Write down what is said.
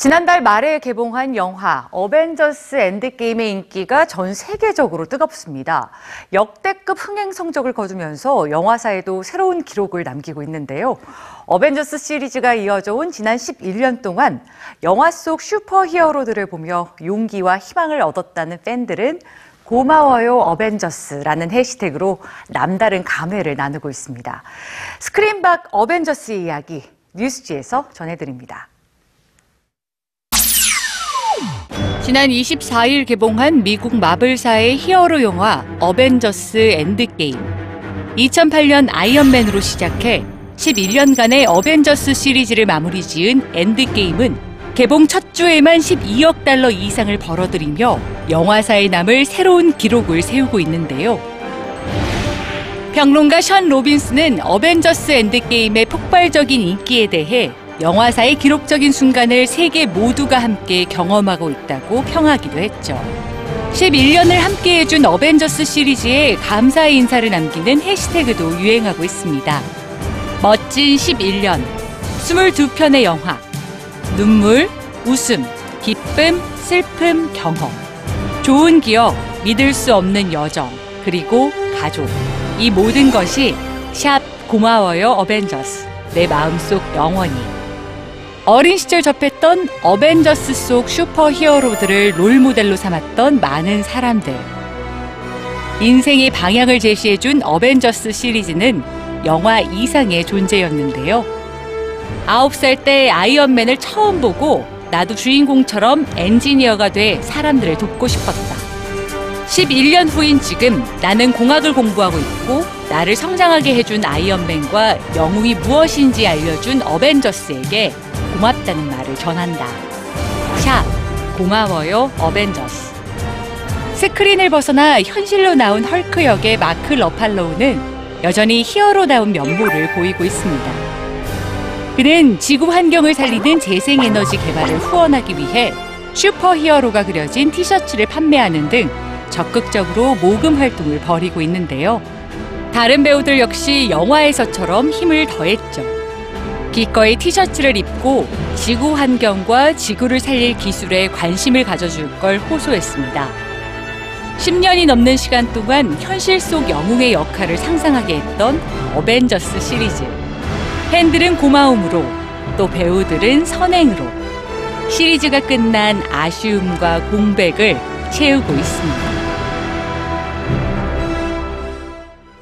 지난달 말에 개봉한 영화 어벤져스 엔드게임의 인기가 전 세계적으로 뜨겁습니다. 역대급 흥행 성적을 거두면서 영화사에도 새로운 기록을 남기고 있는데요. 어벤져스 시리즈가 이어져 온 지난 11년 동안 영화 속 슈퍼 히어로들을 보며 용기와 희망을 얻었다는 팬들은 고마워요 어벤져스라는 해시태그로 남다른 감회를 나누고 있습니다. 스크린 밖 어벤져스의 이야기 뉴스G에서 전해드립니다. 지난 24일 개봉한 미국 마블사의 히어로 영화 어벤져스 엔드게임. 2008년 아이언맨으로 시작해 11년간의 어벤져스 시리즈를 마무리 지은 엔드게임은 개봉 첫 주에만 12억 달러 이상을 벌어들이며 영화사에 남을 새로운 기록을 세우고 있는데요. 평론가 션 로빈스는 어벤져스 엔드게임의 폭발적인 인기에 대해 영화사의 기록적인 순간을 세계 모두가 함께 경험하고 있다고 평하기도 했죠. 11년을 함께 해준 어벤져스 시리즈에 감사의 인사를 남기는 해시태그도 유행하고 있습니다. 멋진 11년, 22편의 영화, 눈물, 웃음, 기쁨, 슬픔, 경험, 좋은 기억, 믿을 수 없는 여정, 그리고 가족. 이 모든 것이 샵 고마워요 어벤져스, 내 마음속 영원히. 어린 시절 접했던 어벤져스 속 슈퍼 히어로들을 롤 모델로 삼았던 많은 사람들. 인생의 방향을 제시해준 어벤져스 시리즈는 영화 이상의 존재였는데요. 아홉 살 때 아이언맨을 처음 보고 나도 주인공처럼 엔지니어가 돼 사람들을 돕고 싶었다. 11년 후인 지금 나는 공학을 공부하고 있고 나를 성장하게 해준 아이언맨과 영웅이 무엇인지 알려준 어벤져스에게 고맙다는 말을 전한다. 샵 고마워요 어벤져스. 스크린을 벗어나 현실로 나온 헐크 역의 마크 러팔로우는 여전히 히어로다운 면모를 보이고 있습니다. 그는 지구 환경을 살리는 재생에너지 개발을 후원하기 위해 슈퍼 히어로가 그려진 티셔츠를 판매하는 등 적극적으로 모금 활동을 벌이고 있는데요. 다른 배우들 역시 영화에서처럼 힘을 더했죠. 기꺼이 티셔츠를 입고 지구 환경과 지구를 살릴 기술에 관심을 가져줄 걸 호소했습니다. 10년이 넘는 시간 동안 현실 속 영웅의 역할을 상상하게 했던 어벤져스 시리즈. 팬들은 고마움으로, 또 배우들은 선행으로 시리즈가 끝난 아쉬움과 공백을 채우고 있습니다.